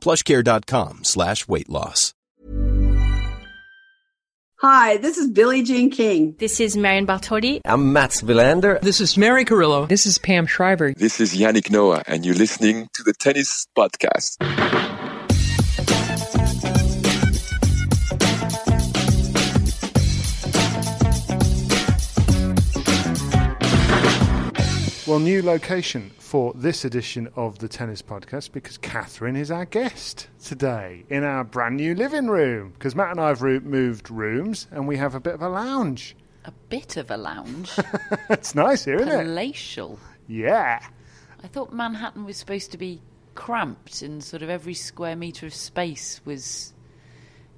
plushcare.com slash weight loss. Hi, this is Billie Jean King. This is Marion Bartoli. I'm Mats Wilander. This is Mary Carillo. This is Pam Shriver. This is Yannick Noah, and you're listening to the Tennis Podcast. Well, new location for this edition of the Tennis Podcast because Catherine is our guest today in our brand new living room. Because Matt and I have moved rooms and we have a bit of a lounge. A bit of a lounge. it's nice here, isn't it? Palatial. Yeah. I thought Manhattan was supposed to be cramped and sort of every square metre of space was,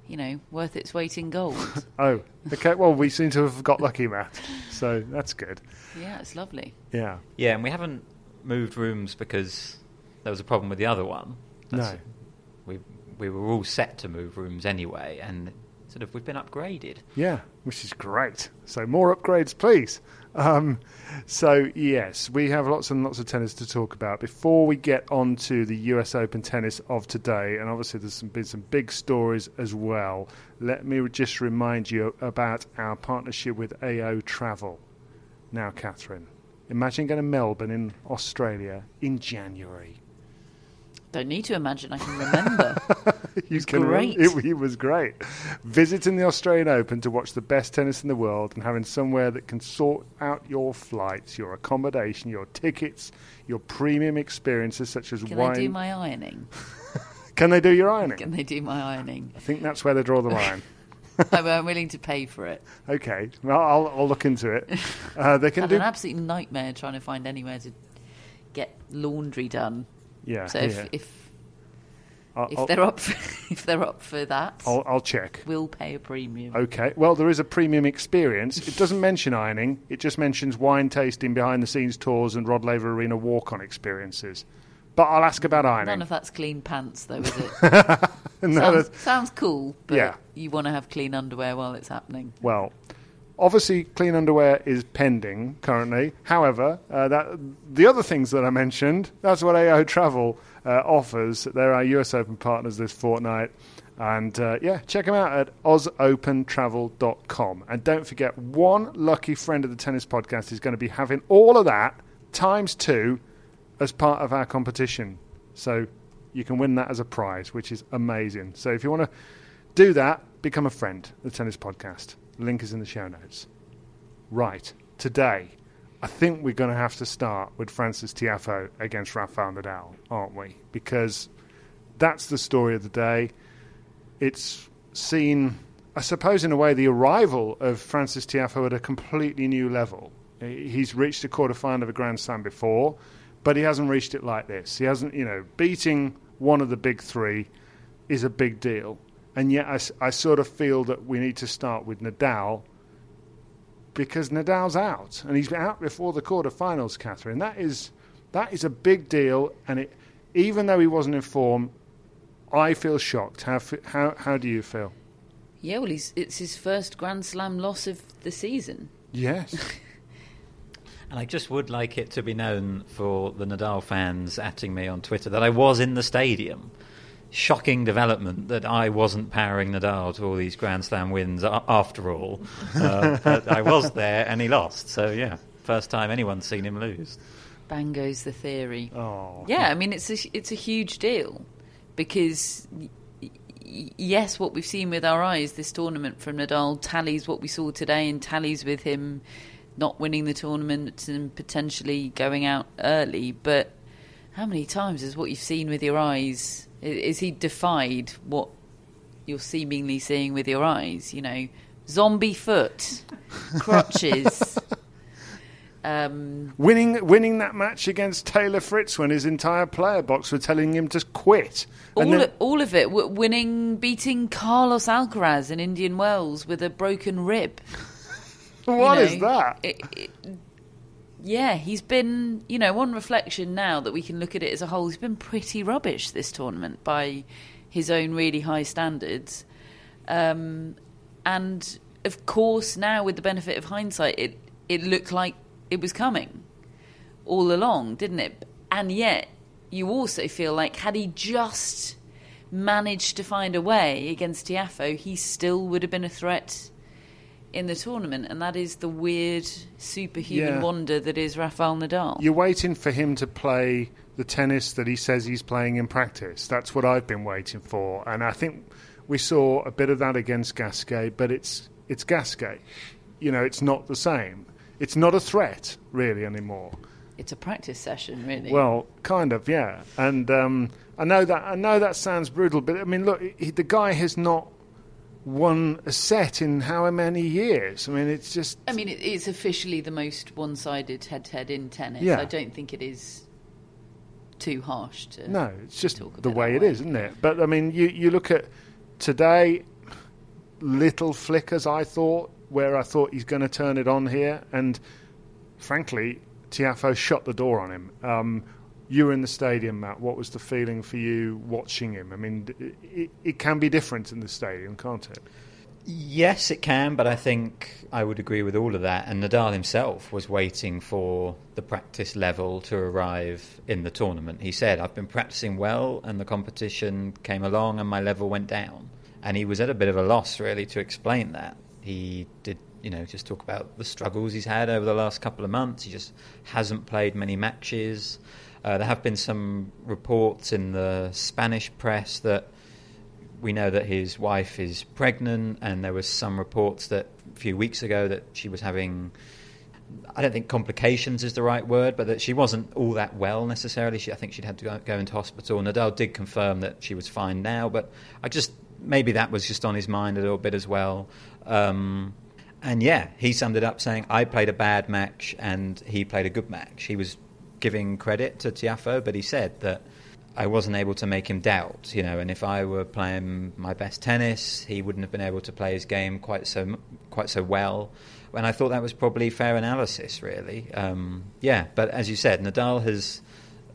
you know, worth its weight in gold. oh, okay. Well, we seem to have got lucky, Matt. So that's good. Yeah, it's lovely. Yeah. Yeah, and we haven't moved rooms because there was a problem with the other one. That's, no. We we were all set to move rooms anyway, and sort of we've been upgraded. Yeah, which is great. So more upgrades, please. Um, so yes, we have lots and lots of tennis to talk about. Before we get on to the U.S. Open tennis of today, and obviously there's some, been some big stories as well. Let me just remind you about our partnership with AO Travel. Now, Catherine, imagine going to Melbourne in Australia in January. Don't need to imagine. I can remember. it was great. It, it, was great. Visiting the Australian Open to watch the best tennis in the world and having somewhere that can sort out your flights, your accommodation, your tickets, your premium experiences such as can wine. Can they do my ironing? can they do your ironing? Can they do my ironing? I think that's where they draw the line. I'm willing to pay for it. Okay, well, I'll, I'll look into it. Uh, they can do an absolute nightmare trying to find anywhere to get laundry done. Yeah. So if yeah. if, I'll, if I'll, they're up for, if they're up for that, I'll, I'll check. We'll pay a premium. Okay. Well, there is a premium experience. It doesn't mention ironing. It just mentions wine tasting, behind the scenes tours, and Rod Laver Arena walk on experiences. But I'll ask about ironing. None of that's clean pants, though, is it? no, sounds, sounds cool, but yeah. you want to have clean underwear while it's happening. Well, obviously, clean underwear is pending currently. However, uh, that the other things that I mentioned, that's what AO Travel uh, offers. They're our US Open partners this fortnight. And uh, yeah, check them out at ozopentravel.com. And don't forget, one lucky friend of the tennis podcast is going to be having all of that times two as part of our competition. So you can win that as a prize, which is amazing. So if you want to do that, become a friend of the Tennis Podcast. Link is in the show notes. Right, today, I think we're going to have to start with Francis Tiafoe against Rafael Nadal, aren't we? Because that's the story of the day. It's seen, I suppose, in a way, the arrival of Francis Tiafoe at a completely new level. He's reached a quarter final of a Grand Slam before but he hasn't reached it like this. He hasn't, you know, beating one of the big three is a big deal. And yet I, I sort of feel that we need to start with Nadal because Nadal's out and he's out before the quarterfinals, Catherine. That is, that is a big deal. And it, even though he wasn't in form, I feel shocked. How, how, how do you feel? Yeah, well, he's, it's his first Grand Slam loss of the season. Yes. And I just would like it to be known for the Nadal fans atting me on Twitter that I was in the stadium. Shocking development that I wasn't powering Nadal to all these Grand Slam wins after all. Uh, but I was there and he lost. So, yeah, first time anyone's seen him lose. Bang goes the theory. Oh. Yeah, I mean, it's a, it's a huge deal because, yes, what we've seen with our eyes this tournament from Nadal tallies what we saw today and tallies with him not winning the tournament and potentially going out early. But how many times is what you've seen with your eyes? Is he defied what you're seemingly seeing with your eyes? You know, zombie foot, crutches. um, Winning, winning that match against Taylor Fritz when his entire player box were telling him to quit. all, then- of, all of it, w- winning, beating Carlos Alcaraz in Indian Wells with a broken rib. What is know, that? it- it- yeah, he's been, you know, on reflection now that we can look at it as a whole, he's been pretty rubbish this tournament by his own really high standards. Um, and of course, now with the benefit of hindsight, it, it looked like it was coming all along, didn't it? And yet, you also feel like had he just managed to find a way against Tiafoe, he still would have been a threat in the tournament, and that is the weird superhuman Yeah. wonder that is Rafael Nadal. You're waiting for him to play the tennis that he says he's playing in practice. That's what I've been waiting for, and I think we saw a bit of that against Gasquet, but it's it's Gasquet. You know, it's not the same. It's not a threat really anymore. It's a practice session, really. Well, kind of, yeah. And um, I know that I know that sounds brutal, but I mean, look, he, the guy has not won a set in how many years? I mean, it's just I mean, it's officially the most one-sided head-to-head in tennis. Yeah. I don't think it is too harsh to. No, it's just the way it is, isn't it? But I mean, you you look at today, little flickers. I thought where I thought he's going to turn it on here, and frankly, Tiafoe shut the door on him. Um, you were in the stadium, Matt. What was the feeling for you watching him? I mean, it, it can be different in the stadium, can't it? Yes, it can, but I think I would agree with all of that. And Nadal himself was waiting for the practice level to arrive in the tournament. He said, I've been practicing well, and the competition came along, and my level went down. And he was at a bit of a loss, really, to explain that. He did, you know, just talk about the struggles he's had over the last couple of months. He just hasn't played many matches. Uh, there have been some reports in the Spanish press that we know that his wife is pregnant, and there was some reports that a few weeks ago that she was having. I don't think complications is the right word, but that she wasn't all that well necessarily. She, I think she'd had to go, go into hospital. Nadal did confirm that she was fine now, but I just maybe that was just on his mind a little bit as well. Um, and yeah, he summed it up saying, "I played a bad match, and he played a good match." He was giving credit to Tiafoe, but he said that I wasn't able to make him doubt, you know. And if I were playing my best tennis, he wouldn't have been able to play his game quite so quite so well. And I thought that was probably fair analysis, really. Um, yeah, but as you said, Nadal has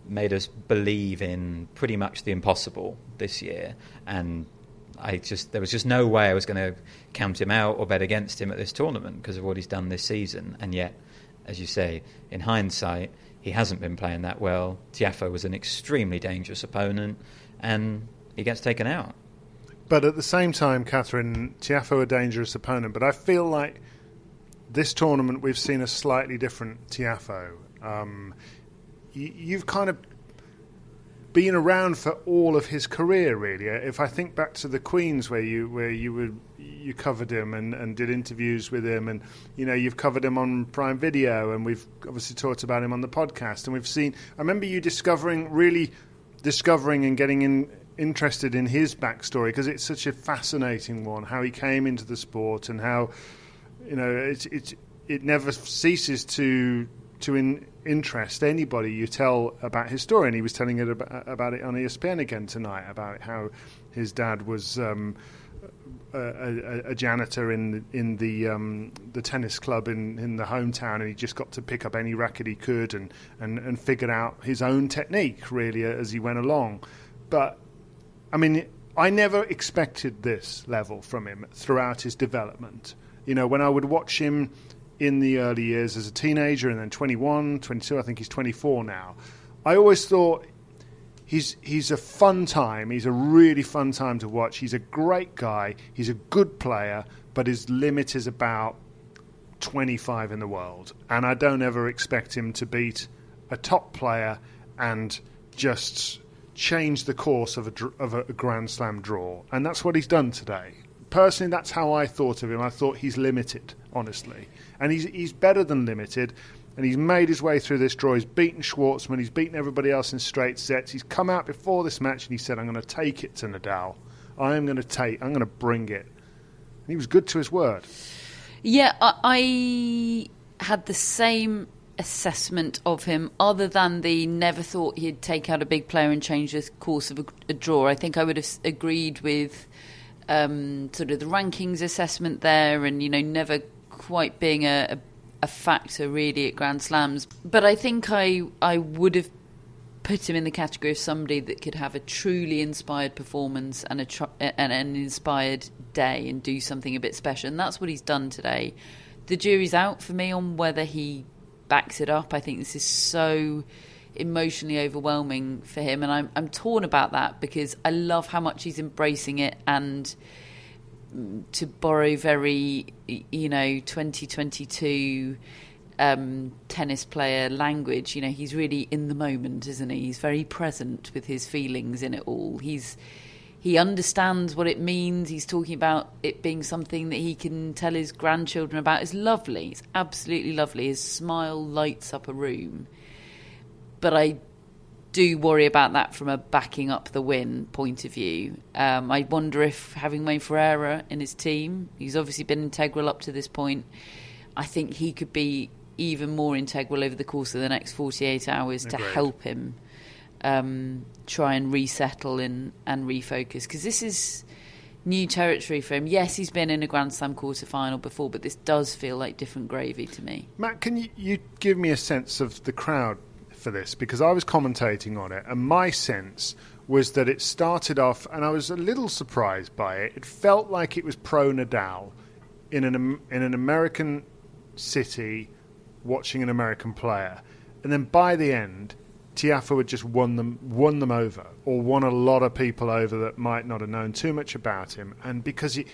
made us believe in pretty much the impossible this year, and I just there was just no way I was going to count him out or bet against him at this tournament because of what he's done this season. And yet, as you say, in hindsight, he hasn't been playing that well. Tiafoe was an extremely dangerous opponent, and he gets taken out. But at the same time, Catherine, Tiafoe a dangerous opponent. But I feel like this tournament we've seen a slightly different Tiafoe. Um, you, you've kind of been around for all of his career, really. Uh, if I think back to the Queens, where you where you were you covered him and, and did interviews with him, and you know you've covered him on Prime Video, and we've obviously talked about him on the podcast, and we've seen. I remember you discovering really discovering and getting in, interested in his backstory because it's such a fascinating one. How he came into the sport and how you know it it it never ceases to to in, interest anybody you tell about his story. And he was telling it about, about it on ESPN again tonight about how his dad was. Um, a, a, a janitor in in the um, the tennis club in, in the hometown, and he just got to pick up any racket he could and, and, and figured out his own technique really as he went along. But I mean, I never expected this level from him throughout his development. You know, when I would watch him in the early years as a teenager and then 21, 22, I think he's 24 now, I always thought he's he's a fun time. He's a really fun time to watch. He's a great guy. He's a good player, but his limit is about 25 in the world, and I don't ever expect him to beat a top player and just change the course of a, of a Grand Slam draw, and that's what he's done today. Personally, that's how I thought of him. I thought he's limited, honestly, and he's he's better than limited. And he's made his way through this draw. He's beaten Schwartzman. He's beaten everybody else in straight sets. He's come out before this match and he said, "I'm going to take it to Nadal. I am going to take. I'm going to bring it." And he was good to his word. Yeah, I, I had the same assessment of him, other than the never thought he'd take out a big player and change the course of a, a draw. I think I would have agreed with um, sort of the rankings assessment there, and you know, never quite being a, a, factor really at Grand Slams. But I think I I would have put him in the category of somebody that could have a truly inspired performance and a tr- and an inspired day and do something a bit special. And that's what he's done today. The jury's out for me on whether he backs it up. I think this is so emotionally overwhelming for him, and I'm I'm torn about that because I love how much he's embracing it and to borrow very you know 2022 um, tennis player language. You know, he's really in the moment, isn't he? He's very present with his feelings in it all. He's he understands what it means. He's talking about it being something that he can tell his grandchildren about. It's lovely. It's absolutely lovely. His smile lights up a room. But I do worry about that from a backing up the win point of view. Um, I wonder if having Wayne Ferreira in his team, he's obviously been integral up to this point. I think he could be even more integral over the course of the next 48 hours to help him um, try and resettle in, and refocus. Because this is new territory for him. Yes, he's been in a Grand Slam quarter final before, but this does feel like different gravy to me. Matt, can you, you give me a sense of the crowd for this? Because I was commentating on it, and my sense was that it started off, and I was a little surprised by it. It felt like it was pro Nadal in an in an American city, watching an American player, and then by the end, Tiafoe had just won them won them over, or won a lot of people over that might not have known too much about him, and because he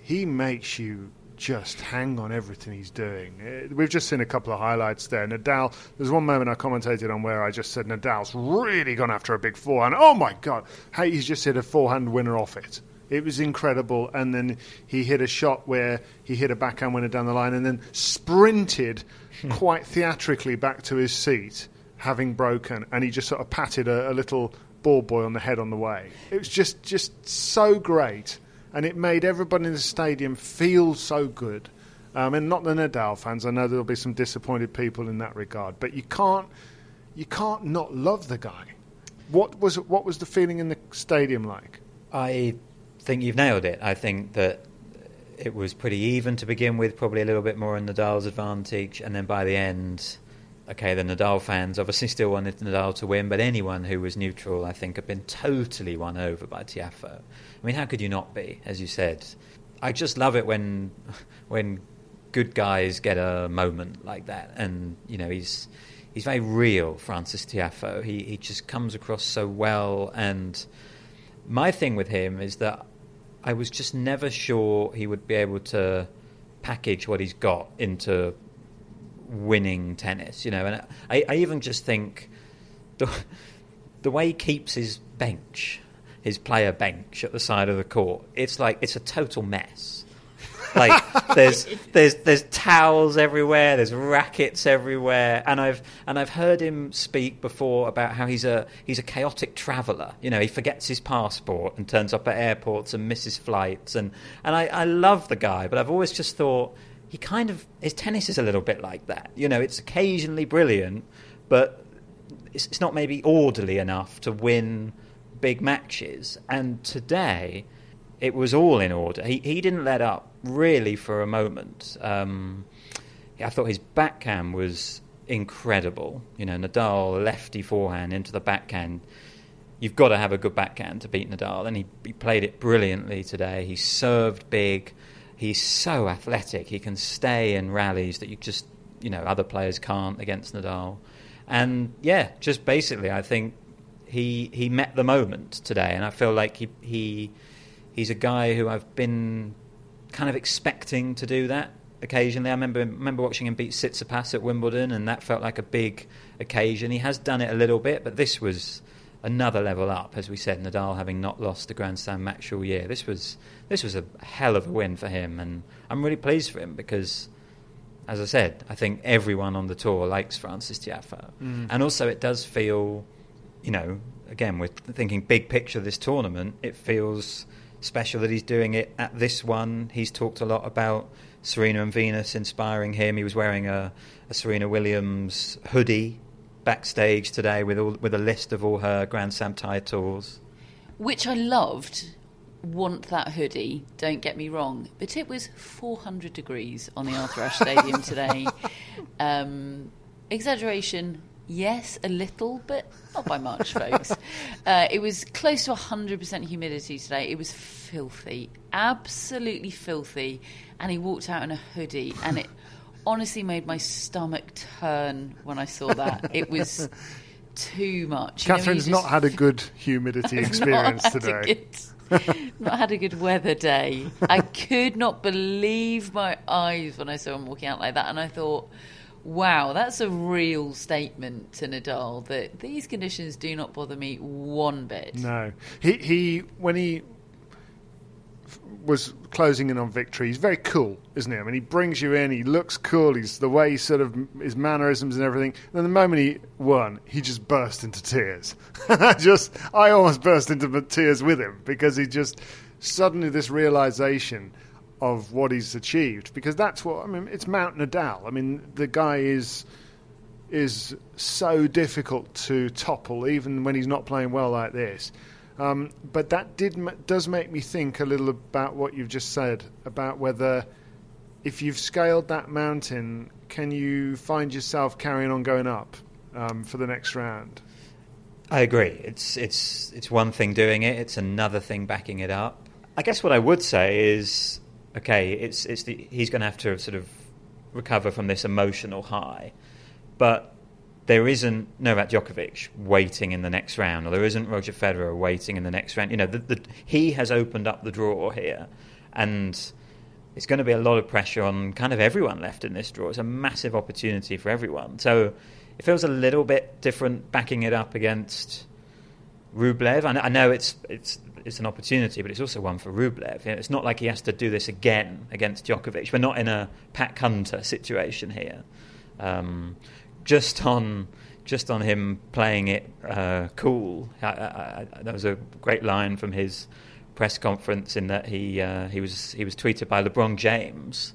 he makes you just hang on everything he's doing. Uh, We've just seen a couple of highlights there. Nadal, there's one moment I commentated on where I just said Nadal's really gone after a big forehand. Oh my God! Hey, he's just hit a forehand winner off it. It was incredible. And then he hit a shot where he hit a backhand winner down the line and then sprinted quite theatrically back to his seat, having broken. And he just sort of patted a, a little ball boy on the head on the way. It was just, just so great. And it made everybody in the stadium feel so good. Um, and not the Nadal fans. I know there'll be some disappointed people in that regard. But you can't, you can't not love the guy. What was, what was the feeling in the stadium like? I think you've nailed it. I think that it was pretty even to begin with, probably a little bit more in Nadal's advantage, and then by the end, okay, the Nadal fans obviously still wanted Nadal to win, but anyone who was neutral, I think, had been totally won over by Tiafoe. I mean, how could you not be? As you said, I just love it when when good guys get a moment like that, and you know he's he's very real, Francis Tiafoe. He he just comes across so well, and my thing with him is that I was just never sure he would be able to package what he's got into winning tennis, you know. And I, I even just think the the way he keeps his bench, his player bench at the side of the court, it's like it's a total mess. Like there's there's there's towels everywhere, there's rackets everywhere, and I've and I've heard him speak before about how he's a he's a chaotic traveller. You know, he forgets his passport and turns up at airports and misses flights, and and I, I love the guy, but I've always just thought he kind of his tennis is a little bit like that. You know, it's occasionally brilliant, but it's, it's not maybe orderly enough to win big matches. And today, it was all in order. He he didn't let up really for a moment. Um, I thought his backhand was incredible. You know, Nadal lefty forehand into the backhand. You've got to have a good backhand to beat Nadal, and he, he played it brilliantly today. He served big. He's so athletic. He can stay in rallies that you just, you know, other players can't against Nadal. And yeah, just basically, I think he he met the moment today, and I feel like he he he's a guy who I've been kind of expecting to do that occasionally. I remember remember watching him beat Tsitsipas at Wimbledon, and that felt like a big occasion. He has done it a little bit, but this was another level up, as we said. Nadal having not lost a Grand Slam match all year. This was this was a hell of a win for him, and I'm really pleased for him because, as I said, I think everyone on the tour likes Francis Tiafoe, Mm. and also it does feel, you know, again we're thinking big picture of this tournament. It feels special that he's doing it at this one. He's talked a lot about Serena and Venus inspiring him. He was wearing a, a Serena Williams hoodie backstage today with all with a list of all her Grand Slam titles. which I loved. Want that hoodie? Don't get me wrong, but it was 400 degrees on the Arthur Ashe Stadium today. Um, exaggeration, yes, a little, but not by much, folks. Uh, it was close to 100% humidity today. It was filthy, absolutely filthy, and he walked out in a hoodie, and it honestly made my stomach turn when I saw that. It was too much. You know, Catherine's just not had a good humidity experience today. Good, not had a good weather day. I could not believe my eyes when I saw him walking out like that, and I thought, "Wow, that's a real statement to Nadal that these conditions do not bother me one bit." No, he he when he was closing in on victory, he's very cool, isn't he? I mean, he brings you in. He looks cool. He's the way he sort of his mannerisms and everything. And then the moment he won, he just burst into tears. I just I almost burst into tears with him because he just suddenly this realization of what he's achieved because that's what I mean. It's Mount Nadal. I mean, the guy is is so difficult to topple, even when he's not playing well like this. Um, but that did does make me think a little about what you've just said about whether, if you've scaled that mountain, can you find yourself carrying on going up um, for the next round? I agree. It's it's it's one thing doing it; it's another thing backing it up. I guess what I would say is, okay, it's it's the, he's going to have to sort of recover from this emotional high, but there isn't Novak Djokovic waiting in the next round, or there isn't Roger Federer waiting in the next round. You know, the, the, he has opened up the draw here, and it's going to be a lot of pressure on kind of everyone left in this draw. It's a massive opportunity for everyone. So it feels a little bit different backing it up against Rublev. I know, I know it's it's it's an opportunity, but it's also one for Rublev. You know, it's not like he has to do this again against Djokovic. We're not in a Pat Hunter situation here. Um, just on just on him playing it uh, cool. I, I, I, that was a great line from his press conference in that he uh, he was he was tweeted by LeBron James.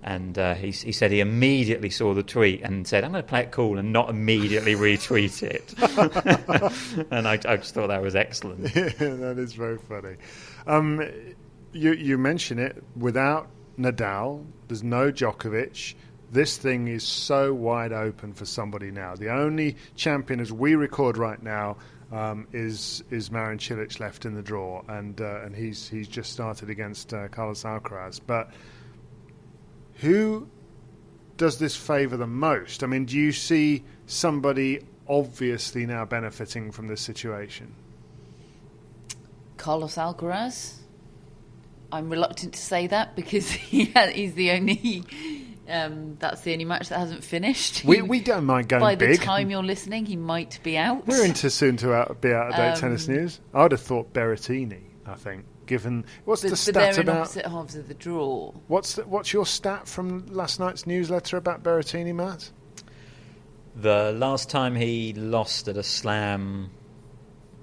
And uh, he, he said he immediately saw the tweet and said, "I'm going to play it cool and not immediately retweet it." and I, I just thought that was excellent. Yeah, that is very funny. Um, you you mention it without Nadal. There's no Djokovic. This thing is so wide open for somebody now. The only champion, as we record right now, um, is is Marin Cilic left in the draw, and uh, and he's he's just started against uh, Carlos Alcaraz. But who does this favour the most? I mean, do you see somebody obviously now benefiting from this situation? Carlos Alcaraz. I'm reluctant to say that because he he's the only. Um, that's the only match that hasn't finished. We we don't mind going By big. the time you're listening, he might be out. We're into soon to out, be out of date Um, tennis news. I would have thought Berrettini. I think, given what's but, the but stat they're in about opposite halves of the draw. what's the, what's your stat from last night's newsletter about Berrettini, Matt? The last time he lost at a slam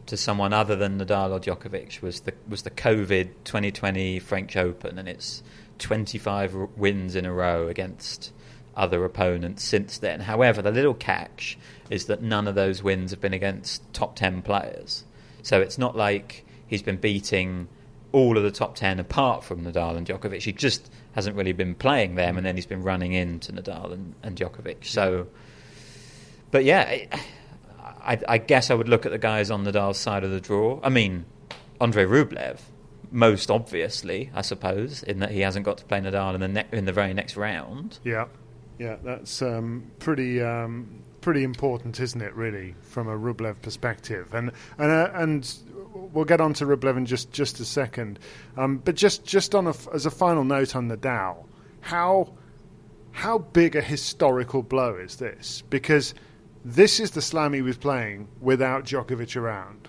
to someone other than Nadal or Djokovic was the was the COVID 2020 French Open, and it's 25 r- wins in a row against other opponents since then. However, the little catch is that none of those wins have been against top 10 players. So it's not like he's been beating all of the top 10 apart from Nadal and Djokovic. He just hasn't really been playing them, and then he's been running into Nadal and, and Djokovic. So, but yeah, I, I guess I would look at the guys on Nadal's side of the draw. I mean, Andrei Rublev, most obviously, I suppose, in that he hasn't got to play Nadal in the ne- in the very next round. Yeah, yeah, that's um, pretty um, pretty important, isn't it? Really, from a Rublev perspective, and and uh, and we'll get on to Rublev in just just a second. Um, but just just on a as a final note on Nadal, how how big a historical blow is this? Because this is the slam he was playing without Djokovic around.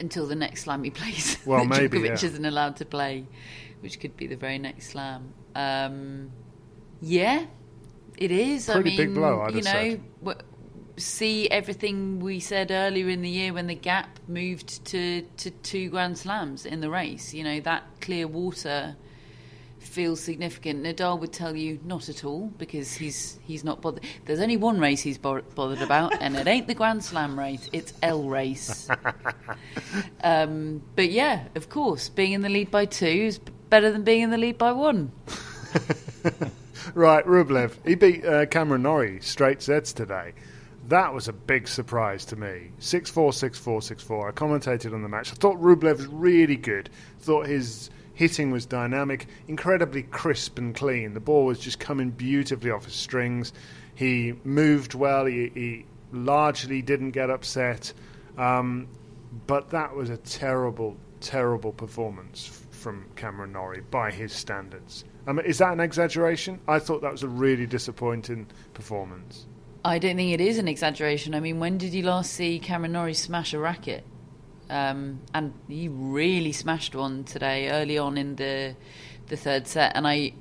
Until the next slam he plays. Well, maybe, Djokovic yeah. isn't allowed to play, which could be the very next slam. Um, yeah, it is. I mean, big blow, I'd you know, w- see everything we said earlier in the year when the gap moved to, to two Grand Slams in the race. You know, that clear water feels significant. Nadal would tell you not at all because he's he's not bothered. There's only one race he's bo- bothered about, and it ain't the Grand Slam race. It's L race. um, but yeah, of course, being in the lead by two is better than being in the lead by one. Right, Rublev. He beat uh, Cameron Norrie straight sets today. That was a big surprise to me. 6 4, 6 4, 6 4. I commentated on the match. I thought Rublev was really good. Thought his hitting was dynamic, incredibly crisp and clean. The ball was just coming beautifully off his strings. He moved well. He, he largely didn't get upset. Um, but that was a terrible, terrible performance from Cameron Norrie by his standards. Mean, is that an exaggeration? I thought that was a really disappointing performance. I don't think it is an exaggeration. I mean, when did you last see Cameron Norrie smash a racket? Um, and he really smashed one today, early on in the the third set. And I,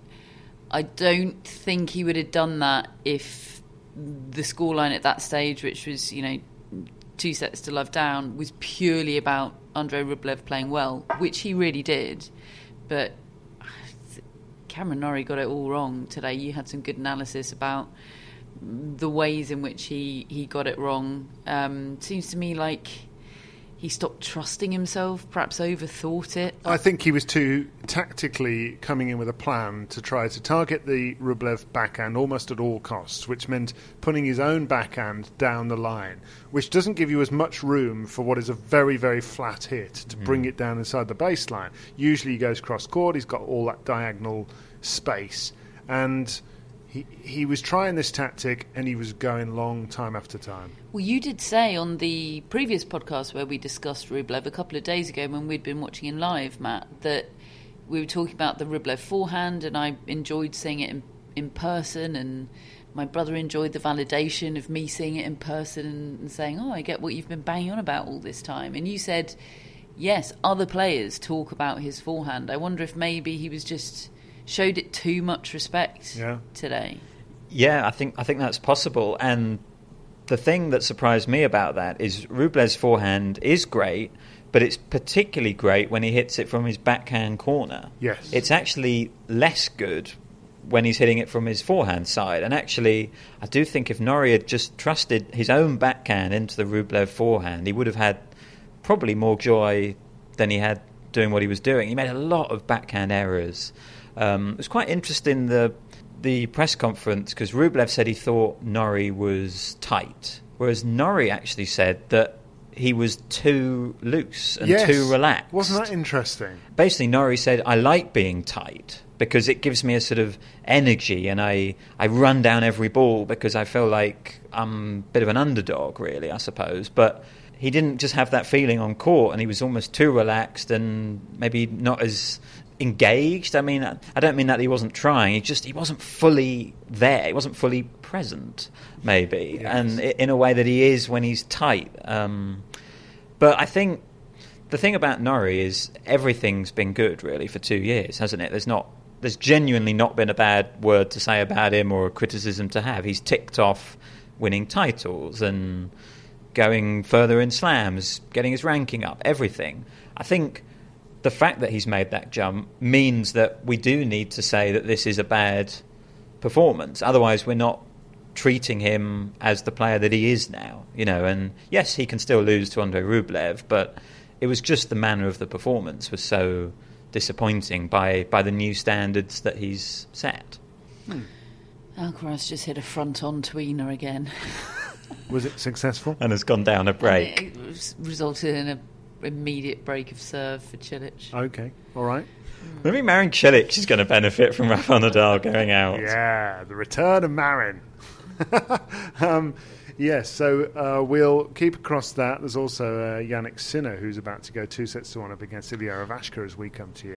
I don't think he would have done that if the scoreline at that stage, which was you know two sets to love down, was purely about Andrei Rublev playing well, which he really did. But Cameron Norrie got it all wrong today. You had some good analysis about the ways in which he, he got it wrong. Um, seems to me like he stopped trusting himself, perhaps overthought it. I think he was too tactically coming in with a plan to try to target the Rublev backhand almost at all costs, which meant putting his own backhand down the line, which doesn't give you as much room for what is a very, very flat hit to mm-hmm. bring it down inside the baseline. Usually he goes cross court, he's got all that diagonal space, and he, was trying this tactic and he was going long time after time. Well, you did say on the previous podcast where we discussed Rublev a couple of days ago when we'd been watching him live, Matt, that we were talking about the Rublev forehand, and I enjoyed seeing it in, in person, and my brother enjoyed the validation of me seeing it in person and saying, "Oh, I get what you've been banging on about all this time." And you said, "Yes, other players talk about his forehand." I wonder if maybe he was just showed it too much respect Yeah. today. Yeah, I think I think that's possible. And the thing that surprised me about that is Rublev's forehand is great, but it's particularly great when he hits it from his backhand corner. Yes. It's actually less good when he's hitting it from his forehand side. And actually, I do think if Norrie had just trusted his own backhand into the Rublev forehand, he would have had probably more joy than he had doing what he was doing. He made a lot of backhand errors. Um, it was quite interesting the the press conference because Rublev said he thought Norrie was tight, whereas Norrie actually said that he was too loose and Yes. too relaxed. Wasn't that interesting? Basically, Norrie said, "I like being tight." Because it gives me a sort of energy, and I, I run down every ball because I feel like I'm a bit of an underdog, really, I suppose. But he didn't just have that feeling on court, and he was almost too relaxed and maybe not as engaged. I mean, I don't mean that he wasn't trying. He just he wasn't fully there. He wasn't fully present, maybe, and in a way that he is when he's tight. Um, but I think the thing about Norrie is everything's been good really for two years, hasn't it? There's not there's genuinely not been a bad word to say about him or a criticism to have. He's ticked off winning titles and going further in slams, getting his ranking up, everything. I think the fact that he's made that jump means that we do need to say that this is a bad performance. Otherwise, we're not treating him as the player that he is now. You know, and yes, he can still lose to Andrei Rublev, but it was just the manner of the performance was so disappointing by by the new standards that he's set. Hmm. Oh, Alcaraz just hit a front on tweener again. Was it successful? And has gone down a break. It resulted in an immediate break of serve for Cilic. Okay, all right. Maybe Marin Cilic is going to benefit from Rafael Nadal going out. Yeah, the return of Marin. um, yes, so uh, we'll keep across that. There's also uh, Jannik Sinner, who's about to go two sets to one up against Ilya Ivashka as we come to you.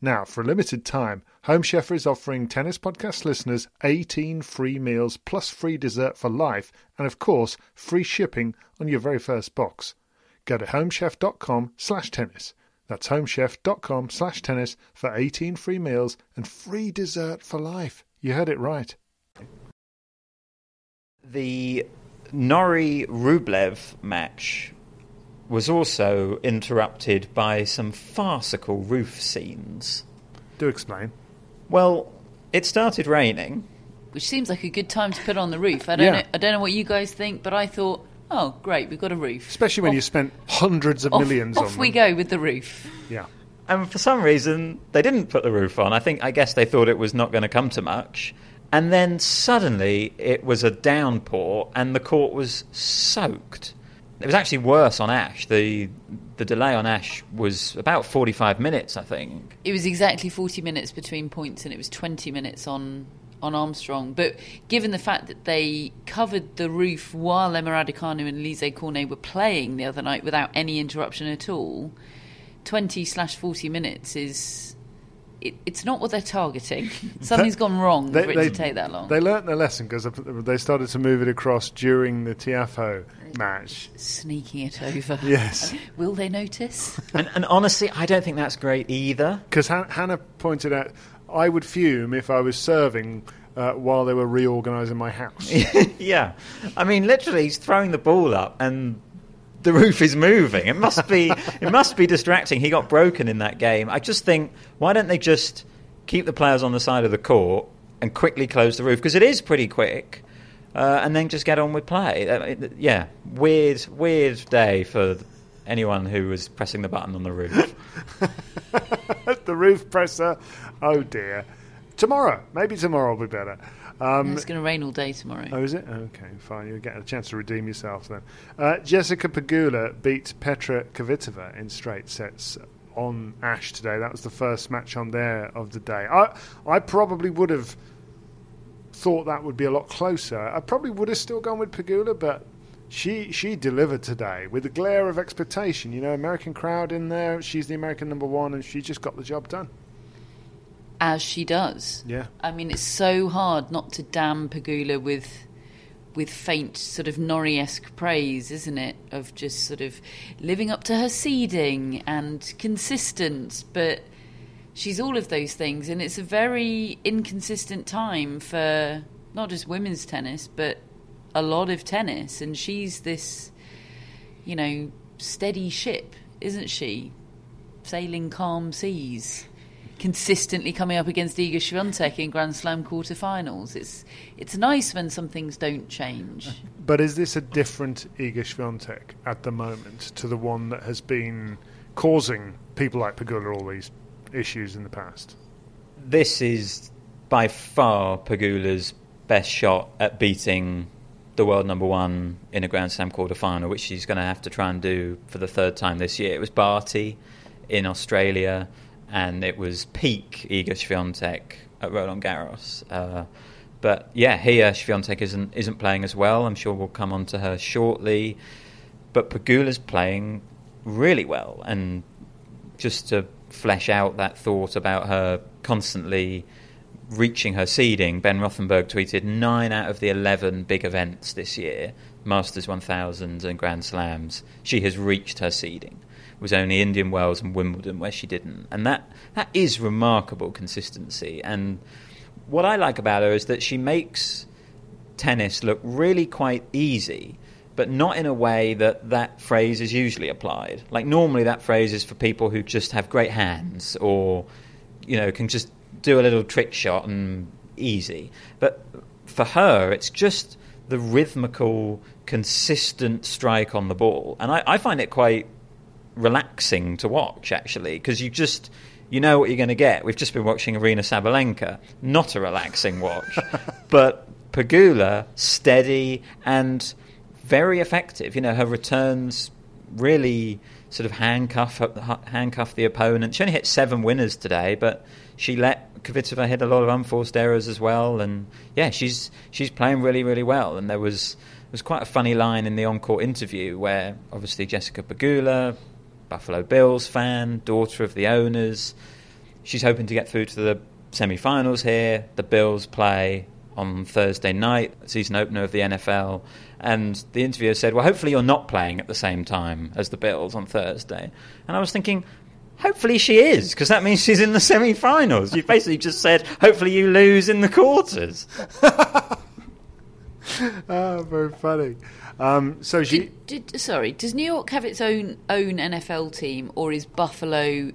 Now, for a limited time, Home Chef is offering Tennis Podcast listeners 18 free meals plus free dessert for life, and of course, free shipping on your very first box. Go to homechef.com slash tennis. That's homechef.com slash tennis for 18 free meals and free dessert for life. You heard it right. The Norrie Rublev match was also interrupted by some farcical roof scenes. Do explain. Well, it started raining. Which seems like a good time to put on the roof. I don't Yeah. know. I don't know what you guys think, but I thought, oh, great, we've got a roof. Especially when Off- you spent hundreds of off, millions off on we them. go with the roof. Yeah. And for some reason, they didn't put the roof on. I think, I guess they thought it was not going to come to much. And then suddenly it was a downpour and the court was soaked. It was actually worse on Ashe. The, the delay on Ashe was about 45 minutes, I think. It was exactly 40 minutes between points and it was 20 minutes on on Armstrong. But given the fact that they covered the roof while Emma and Alizé Cornet were playing the other night without any interruption at all, 20 slash 40 minutes is. It, it's not what they're targeting. Something's gone wrong for it to take that long. They learnt their lesson because they started to move it across during the Tiafoe match. Sneaking it over. Yes. Will they notice? And, and honestly, I don't think that's great either. Because Hannah pointed out, I would fume if I was serving uh, while they were reorganising my house. yeah. I mean, literally, he's throwing the ball up and the roof is moving. It must be it must be distracting. He got broken in that game. I just think why don't they just keep the players on the side of the court and quickly close the roof because it is pretty quick. Uh, and then just get on with play. Uh, yeah, weird, weird day for anyone who was pressing the button on the roof. the roof presser. Oh dear. Tomorrow, maybe tomorrow will be better. Um, it's going to rain all day tomorrow. Oh, is it? Okay, fine. You'll get a chance to redeem yourself then. Uh, Jessica Pegula beat Petra Kvitova in straight sets on Ashe today. That was the first match on there of the day. I, I probably would have thought that would be a lot closer. I probably would have still gone with Pegula, but she she delivered today with a glare of expectation. You know, American crowd in there. She's the American number one, and she just got the job done. As she does. Yeah. I mean, it's so hard not to damn Pegula with with faint sort of Norrie-esque praise, isn't it? Of just sort of living up to her seeding and consistent, but she's all of those things, and it's a very inconsistent time for not just women's tennis, but a lot of tennis. And she's this, you know, steady ship, isn't she? Sailing calm seas consistently coming up against Iga Swiatek in Grand Slam quarterfinals. It's it's nice when some things don't change. But is this a different Iga Swiatek at the moment to the one that has been causing people like Pegula all these issues in the past. This is by far Pegula's best shot at beating the world number one in a Grand Slam quarter final, which she's going to have to try and do for the third time this year. It was Barty in Australia, and it was peak Iga Swiatek at Roland Garros. Uh, but yeah, here Swiatek isn't isn't playing as well. I'm sure we'll come on to her shortly. But Pegula's playing really well, and just to flesh out that thought about her constantly reaching her seeding, Ben Rothenberg tweeted nine out of the 11 big events this year, Masters 1000s and Grand Slams, she has reached her seeding. It was only Indian Wells and Wimbledon where she didn't. And that, that is remarkable consistency. And what I like about her is that she makes tennis look really quite easy, but not in a way that that phrase is usually applied. Like normally that phrase is for people who just have great hands or you know can just do a little trick shot and easy. But for her, it's just the rhythmical, consistent strike on the ball, and I, I find it quite relaxing to watch actually because you just you know what you're going to get. We've just been watching Aryna Sabalenka, not a relaxing watch, but Pegula steady and very effective. You know her returns really sort of handcuff handcuff the opponent. She only hit seven winners today, but she let Kvitova hit a lot of unforced errors as well. And yeah, she's she's playing really really well. And there was was quite a funny line in the on-court interview where obviously Jessica Pegula, Buffalo Bills fan, daughter of the owners, she's hoping to get through to the semi-finals here. The Bills play on Thursday night, season opener of the NFL. And the interviewer said, Well, hopefully you're not playing at the same time as the Bills on Thursday. And I was thinking, Hopefully she is, because that means she's in the semi finals. You've basically just said, Hopefully you lose in the quarters. oh, very funny. Um, so she. Did, did, sorry, does New York have its own own NFL team, or is Buffalo?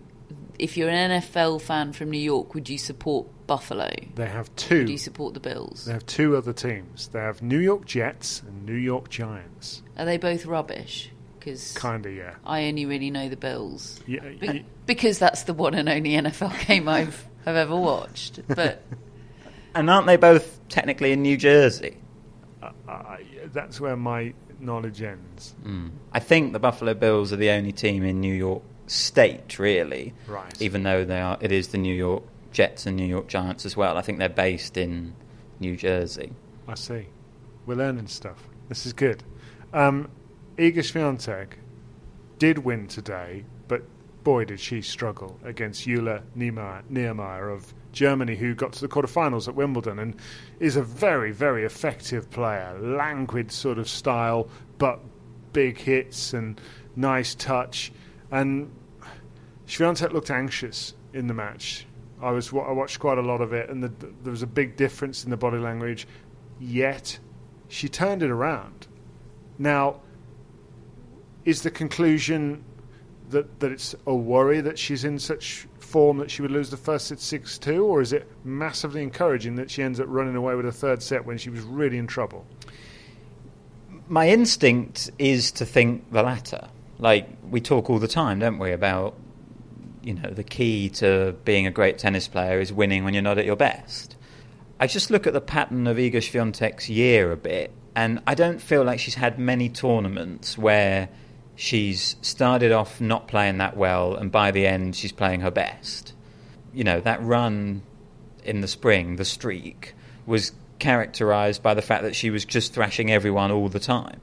If you're an NFL fan from New York, would you support Buffalo? They have two. do you support the Bills? They have two other teams. They have New York Jets and New York Giants. Are they both rubbish? Because kinda, yeah. I only really know the Bills. Yeah, Be- because that's the one and only NFL game I've have ever watched. But and aren't they both technically in New Jersey? Uh, that's where my knowledge ends. Mm. I think the Buffalo Bills are the only team in New York State, really. Right. Even though they are, it is the New York Jets and New York Giants as well. I think they're based in New Jersey. I see. We're learning stuff. This is good. Um, Iga Swiatek did win today, but boy did she struggle against Jule Niemeier of Germany, who got to the quarterfinals at Wimbledon and is a very, very effective player. Languid sort of style, but big hits and nice touch. And Swiatek looked anxious in the match. I was I watched quite a lot of it, and the, there was a big difference in the body language. Yet, she turned it around. Now, is the conclusion that that it's a worry that she's in such form that she would lose the first set six two, or is it massively encouraging that she ends up running away with a third set when she was really in trouble? My instinct is to think the latter. Like we talk all the time, don't we, about you know, the key to being a great tennis player is winning when you're not at your best. I just look at the pattern of Iga Swiatek's year a bit, and I don't feel like she's had many tournaments where she's started off not playing that well, and by the end she's playing her best. You know, that run in the spring, the streak, was characterized by the fact that she was just thrashing everyone all the time.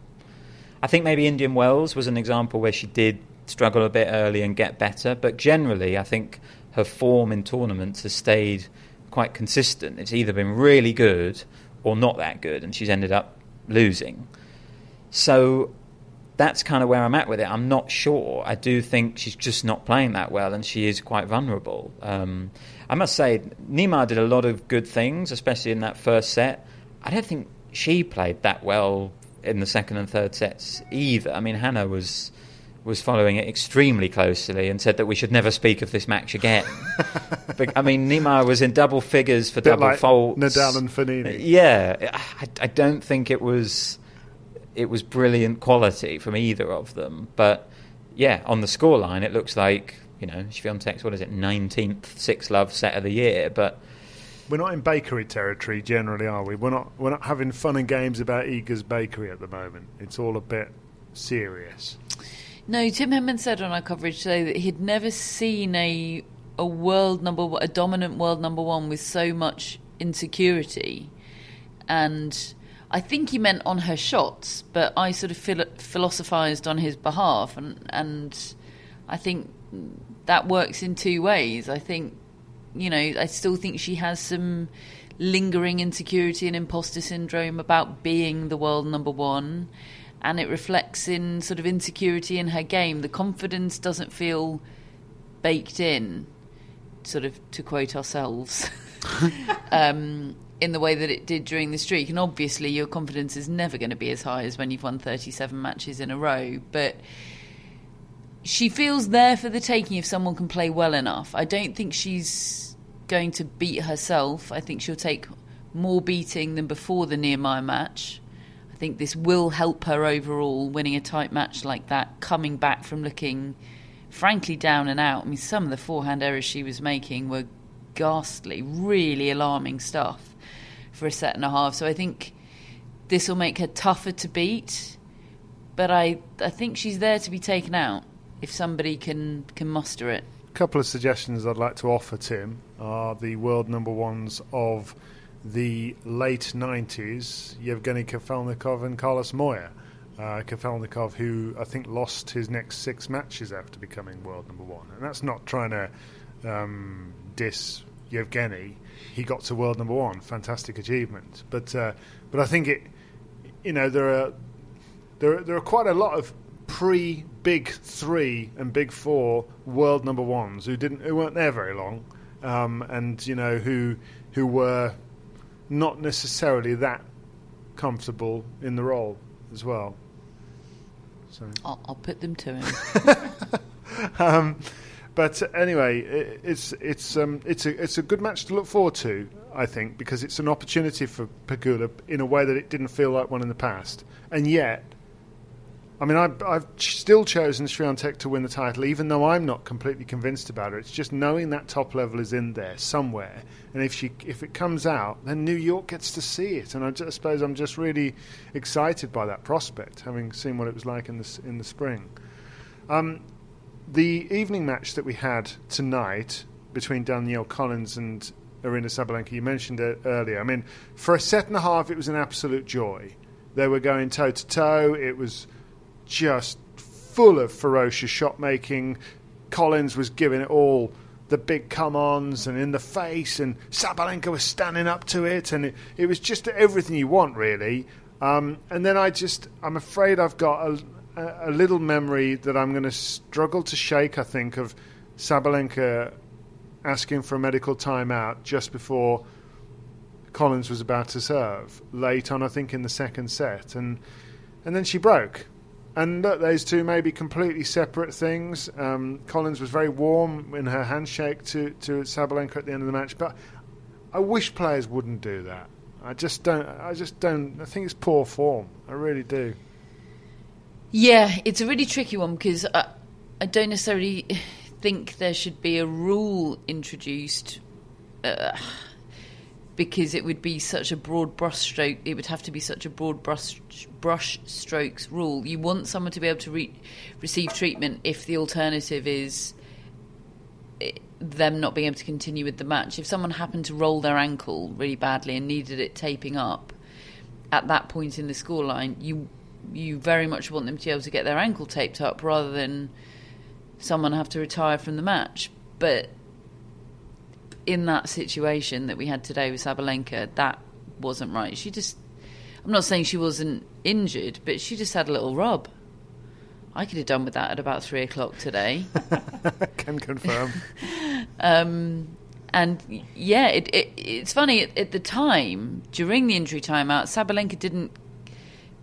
I think maybe Indian Wells was an example where she did struggle a bit early and get better. But generally, I think her form in tournaments has stayed quite consistent. It's either been really good or not that good, and she's ended up losing. So that's kind of where I'm at with it. I'm not sure. I do think she's just not playing that well, and she is quite vulnerable. Um, I must say, Nima did a lot of good things, especially in that first set. I don't think she played that well in the second and third sets either. I mean, Hannah was was following it extremely closely and said that we should never speak of this match again. but, I mean, Niemeier was in double figures for double like faults. Nadal and Fognini. Yeah, I, I, don't think it was it was brilliant quality from either of them. But yeah, on the scoreline, it looks like you know, Swiatek's what is it, nineteenth six love set of the year, but. We're not in bakery territory generally, are we? We're not. We're not having fun and games about Iga's bakery at the moment. It's all a bit serious. No, Tim Henman said on our coverage today that he'd never seen a a world number a dominant world number one with so much insecurity, and I think he meant on her shots, but I sort of philo- philosophized on his behalf, and and I think that works in two ways. I think you know I still think she has some lingering insecurity and imposter syndrome about being the world number one and it reflects in sort of insecurity in her game. The confidence doesn't feel baked in, sort of to quote ourselves, um, in the way that it did during the streak. And obviously, your confidence is never going to be as high as when you've won 37 matches in a row. But she feels there for the taking if someone can play well enough. I don't think she's going to beat herself. I think she'll take more beating than before the Niemeier match. I think this will help her overall, winning a tight match like that, coming back from looking frankly down and out. I mean, some of the forehand errors she was making were ghastly, really alarming stuff for a set and a half. So I think this will make her tougher to beat. But I, I think she's there to be taken out if somebody can, can muster it. A couple of suggestions I'd like to offer, Tim, are the world number ones of the late 90s, Yevgeny Kafelnikov and Carlos Moya. Uh, Kafelnikov, who I think lost his next six matches after becoming world number one. And that's not trying to um, diss Yevgeny. He got to world number one, fantastic achievement. But uh, but I think it, you know, there are there are, there are quite a lot of pre big three and big four world number ones who didn't who weren't there very long, um, and you know who who were not necessarily that comfortable in the role as well. So. I'll, I'll put them to him. um, but anyway, it, it's it's um, it's a it's a good match to look forward to, I think, because it's an opportunity for Pegula in a way that it didn't feel like one in the past, and yet. I mean, I've, I've still chosen Swiatek to win the title, even though I'm not completely convinced about her. It's just knowing that top level is in there somewhere, and if she if it comes out, then New York gets to see it. And I just suppose I'm just really excited by that prospect, having seen what it was like in the in the spring. Um, the evening match that we had tonight between Danielle Collins and Aryna Sabalenka, you mentioned it earlier. I mean, for a set and a half, it was an absolute joy. They were going toe to toe. It was just full of ferocious shot making. Collins was giving it all the big come ons and in the face, and Sabalenka was standing up to it, and it, it was just everything you want, really. Um, and then I just, I'm afraid I've got a, a little memory that I'm going to struggle to shake, I think, of Sabalenka asking for a medical timeout just before Collins was about to serve, late on, I think, in the second set. And, and then she broke. And look, those two may be completely separate things. Um, Collins was very warm in her handshake to, to Sabalenka at the end of the match, but I wish players wouldn't do that. I just don't. I just don't. I think it's poor form. I really do. Yeah, it's a really tricky one because I, I don't necessarily think there should be a rule introduced. Uh, because it would be such a broad brushstroke. It would have to be such a broad brush strokes rule. You want someone to be able to re- receive treatment if the alternative is eh, them not being able to continue with the match. If someone happened to roll their ankle really badly and needed it taping up at that point in the scoreline, you you very much want them to be able to get their ankle taped up rather than someone have to retire from the match. But in that situation that we had today with Sabalenka, that wasn't right. She just, I'm not saying she wasn't injured, but she just had a little rub. I could have done with that at about three o'clock today. Can confirm. um, and yeah, it, it, it's funny, at, at, the time, during the injury timeout, Sabalenka didn't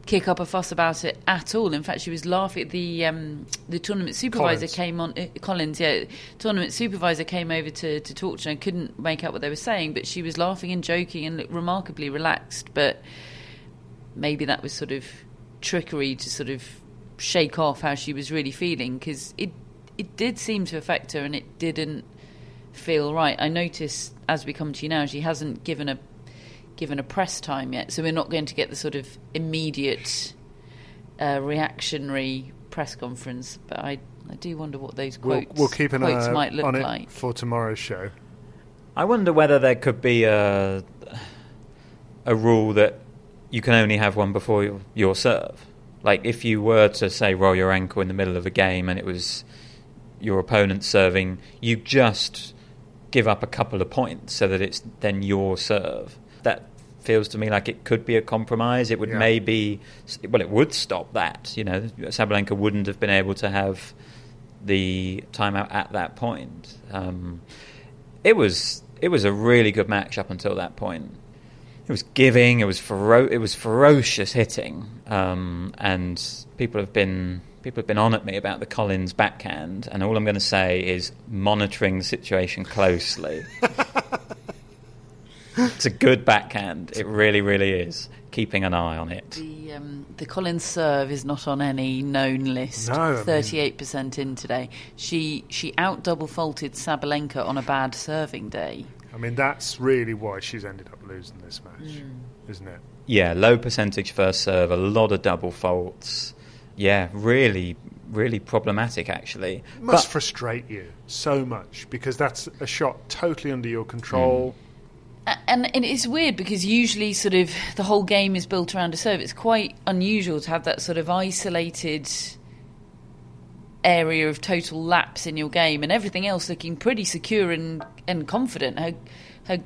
kick up a fuss about it at all. In fact, she was laughing. The um, the tournament supervisor Collins. came on. Uh, Collins, yeah, tournament supervisor came over to to talk to her and couldn't make out what they were saying, but she was laughing and joking and looked remarkably relaxed. But maybe that was sort of trickery to sort of shake off how she was really feeling because it it did seem to affect her, and it didn't feel right. I noticed as we come to you now, she hasn't given a given a press time yet, so we're not going to get the sort of immediate uh, reactionary press conference. But I, I do wonder what those We'll, quotes, we'll keep an quotes eye might look on it like. for tomorrow's show. I wonder whether there could be a a rule that you can only have one before your, your serve. Like if you were to say roll your ankle in the middle of a game and it was your opponent serving, you just give up a couple of points so that it's then your serve. That feels to me like it could be a compromise. It would Yeah. maybe, well, it would stop that. You know, Sabalenka wouldn't have been able to have the timeout at that point. Um, it was it was a really good match up until that point. It was giving. It was fero- It was ferocious hitting, um, and people have been people have been on at me about the Collins backhand. And all I'm going to say is monitoring the situation closely. it's a good backhand. It really, really is. Keeping an eye on it. The um, the Collins serve is not on any known list. No, I mean- Thirty-eight percent in today. She she out double faulted Sabalenka on a bad serving day. I mean, that's really why she's ended up losing this match, Mm. isn't it? Yeah, low percentage first serve, a lot of double faults. Yeah, really, really problematic actually. It must But- frustrate you so much because that's a shot totally under your control. A- And, and it's weird because usually, sort of, the whole game is built around a serve. It's quite unusual to have that sort of isolated area of total lapse in your game, and everything else looking pretty secure and, and confident. Her, her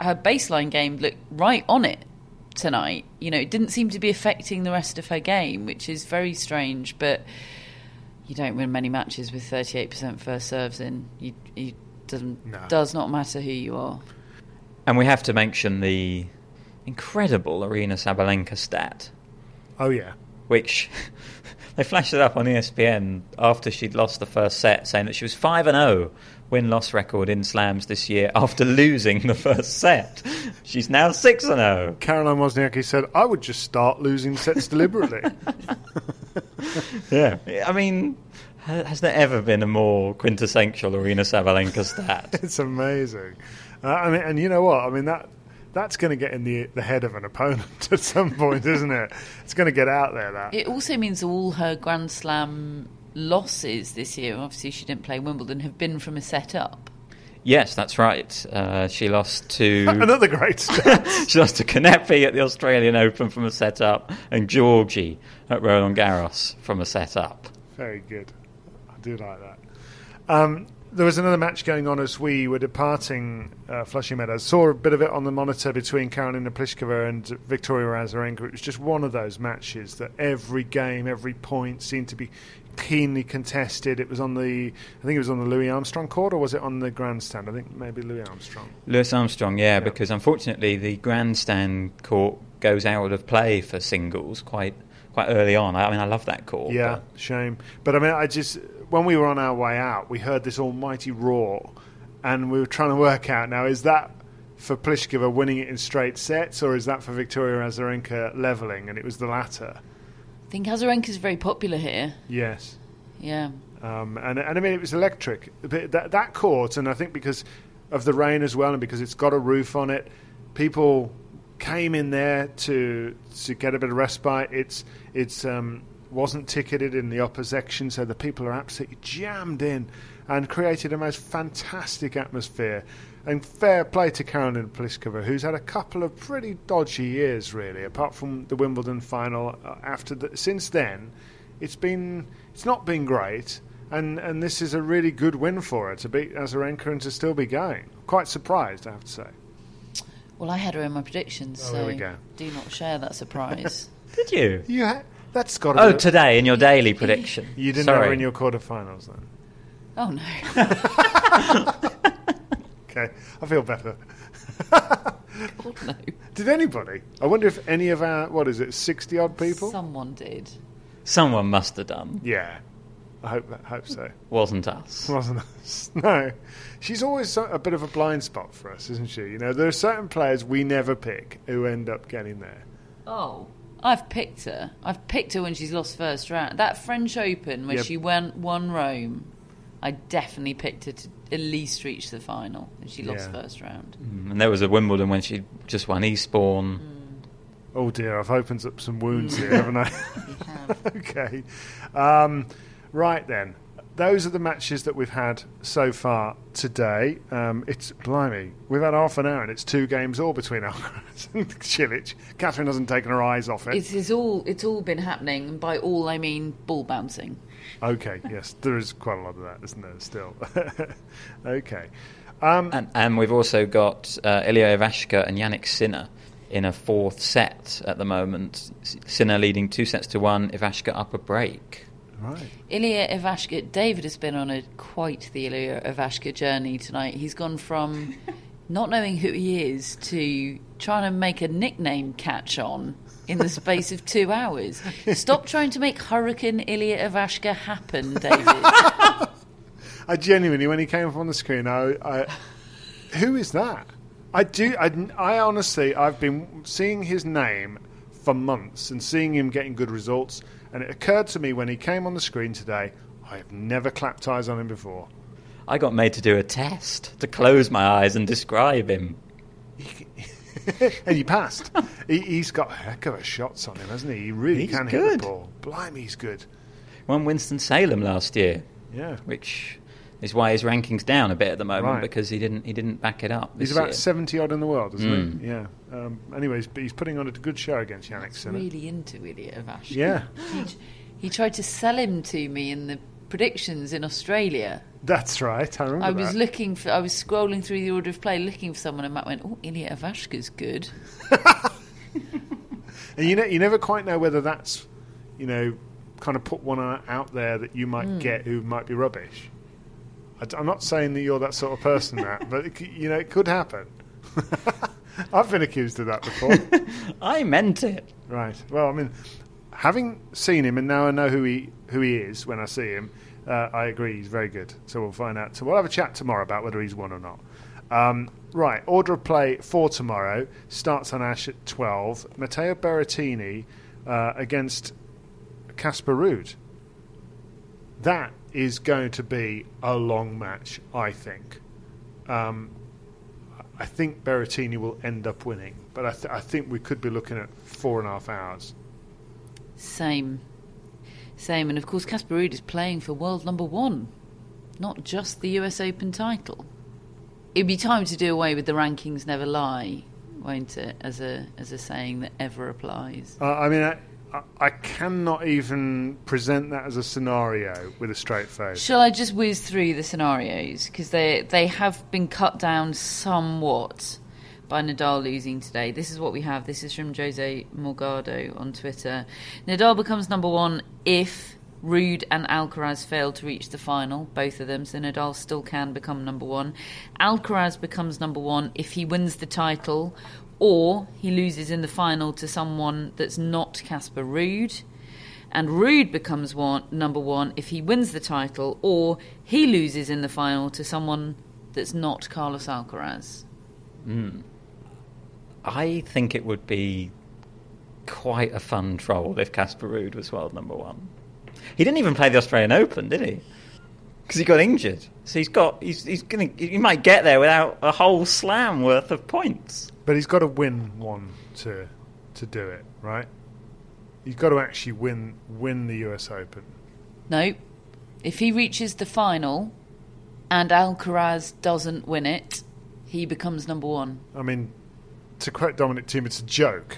her baseline game looked right on it tonight. You know, it didn't seem to be affecting the rest of her game, which is very strange. But you don't win many matches with thirty eight percent first serves in. You, you doesn't No. does not matter who you are. And we have to mention the incredible Aryna Sabalenka stat, Oh yeah, which they flashed it up on ESPN after she'd lost the first set, saying that she was 5 and 0 win loss record in slams this year after losing the first set. She's now 6 and oh. 0. Caroline Wozniacki said, "I would just start losing sets deliberately." Yeah. I mean, has there ever been a more quintessential Aryna Sabalenka stat? it's amazing. Uh, I mean, and you know what? I mean that that's going to get in the the head of an opponent at some point, isn't it? It's going to get out there. That It also means all her Grand Slam losses this year, obviously she didn't play Wimbledon, have been from a set up. yes, that's right. Uh, she lost to. another great she lost to Kanepi at the Australian Open from a set up and Giorgi at Roland Garros from a set up. Very good. I do like that. Um, there was another match going on as we were departing uh, Flushing Meadows. Saw a bit of it on the monitor between Karolina Pliskova and Victoria Azarenka. It was just one of those matches that every game, every point seemed to be keenly contested. It was on the, I think it was on the Louis Armstrong court, or was it on the grandstand? I think maybe Louis Armstrong. Louis Armstrong, yeah, because unfortunately the grandstand court goes out of play for singles quite quite early on. I, I mean, I love that court. Yeah, but- shame. But I mean, I just when we were on our way out, we heard this almighty roar, and we were trying to work out now is that for Pliskova winning it in straight sets, or is that for Victoria Azarenka leveling? And it was the latter. I think Azarenka is very popular here. Yes. Yeah. Um, and, and I mean, it was electric. But That, that court, and I think because of the rain as well, and because it's got a roof on it, people came in there to to get a bit of respite. It's it's um, wasn't ticketed in the upper section, so the people are absolutely jammed in and created a most fantastic atmosphere. And fair play to Karolina Pliskova, who's had a couple of pretty dodgy years, really. Apart from the Wimbledon final, uh, after the, since then, it's been it's not been great. And and this is a really good win for her to beat Azarenka and to still be going. Quite surprised, I have to say. Well, I had her in my predictions, Oh, so there we go. do not share that surprise. Did you? You ha- that's got to Oh, be today in your daily prediction. You didn't Sorry. have her in your quarterfinals then. oh no. Okay, I feel better. God, no. Did anybody? I wonder if any of our what is it, sixty odd people? Someone did. Someone must have done. Yeah, I hope that, hope so. Wasn't us. Wasn't us? No, she's always so- a bit of a blind spot for us, isn't she? You know, there are certain players we never pick who end up getting there. Oh. I've picked her. I've picked her when she's lost first round. That French Open where Yep. she went won Rome. I definitely picked her to at least reach the final, and she lost Yeah. first round. Mm, And there was a Wimbledon when she just won Eastbourne. Oh dear, I've opened up some wounds here, haven't I? okay. Um, right then. Those are the matches that we've had so far today. Um, it's blimey. We've had half an hour and it's two games all between Alcaraz and Cilic. Catherine hasn't taken her eyes off it. It's, it's all it's all been happening, and by all I mean ball bouncing. Okay, yes, there is quite a lot of that, isn't there? Still. okay. Um, And, and we've also got uh, Ilya Ivashka and Jannik Sinner in a fourth set at the moment. Sinner leading two sets to one, Ivashka up a break. Right. Ilya Ivashka, David has been on a quite the Ilya Ivashka journey tonight. He's gone from not knowing who he is to trying to make a nickname catch on in the space of two hours. Stop trying to make Hurricane Ilya Ivashka happen, David. I genuinely, when he came up on the screen, I, I who is that? I do. I, I honestly, I've been seeing his name for months and seeing him getting good results. And it occurred to me when he came on the screen today, I have never clapped eyes on him before. I got made to do a test to close my eyes and describe him. and he passed. he, he's got a heck of a shots on him, hasn't he? He really He's can hit the ball. Blimey, he's good. Won Winston Salem last year, Yeah. which is why his ranking's down a bit at the moment Right. because he didn't he didn't back it up. He's about year. 70 odd in the world, isn't Mm. he? Yeah. Um, anyways, but he's putting on a good show against Jannik Sinner. really into Ilya Ivashka. Yeah. He, he tried to sell him to me in the predictions in Australia. That's right. I remember I was that. looking for. I was scrolling through the order of play, looking for someone, and Matt went, "Oh, Ilya Ivashka's good." And you know, you never quite know whether that's, you know, kind of put one out there that you might Hmm. get who might be rubbish. I, am not saying that you're that sort of person, Matt, but it, you know, it could happen. I've been accused of that before. I meant it. right. Well, I mean, having seen him and now I know who he who he is when I see him, uh, I agree he's very good. So we'll find out. So we'll have a chat tomorrow about whether he's won or not. Um, right, order of play for tomorrow starts on Ashe at 12. Matteo Berrettini uh, against Casper Ruud. That is going to be a long match, I think. Um, I think Berrettini will end up winning, but I, th- I think we could be looking at four and a half hours. Same, same, and of course, Casper Ruud is playing for world number one, not just the U.S. Open title. It'd be time to do away with the rankings never lie, won't it? As a as a saying that ever applies. Uh, I mean, I, I- cannot even present that as a scenario with a straight face. Shall I just whiz through the scenarios because they they have been cut down somewhat by Nadal losing today. This is what we have. This is from Jose Morgado on Twitter. Nadal becomes number one if Ruud and Alcaraz fail to reach the final, both of them. So Nadal still can become number one. Alcaraz becomes number one if he wins the title. Or he loses in the final to someone that's not Casper Ruud and Ruud becomes one number one if he wins the title, or he loses in the final to someone that's not Carlos Alcaraz. Hmm. I think it would be quite a fun troll if Casper Ruud was world number one. He didn't even play the Australian Open, did he? Because he got injured. So he's got he's he's gonna he might get there without a whole slam worth of points. But he's got to win one to to do it, right? He's got to actually win win the US Open. No, if he reaches the final and Alcaraz doesn't win it, he becomes number one. I mean, to quote Dominic Thiem, it's a joke.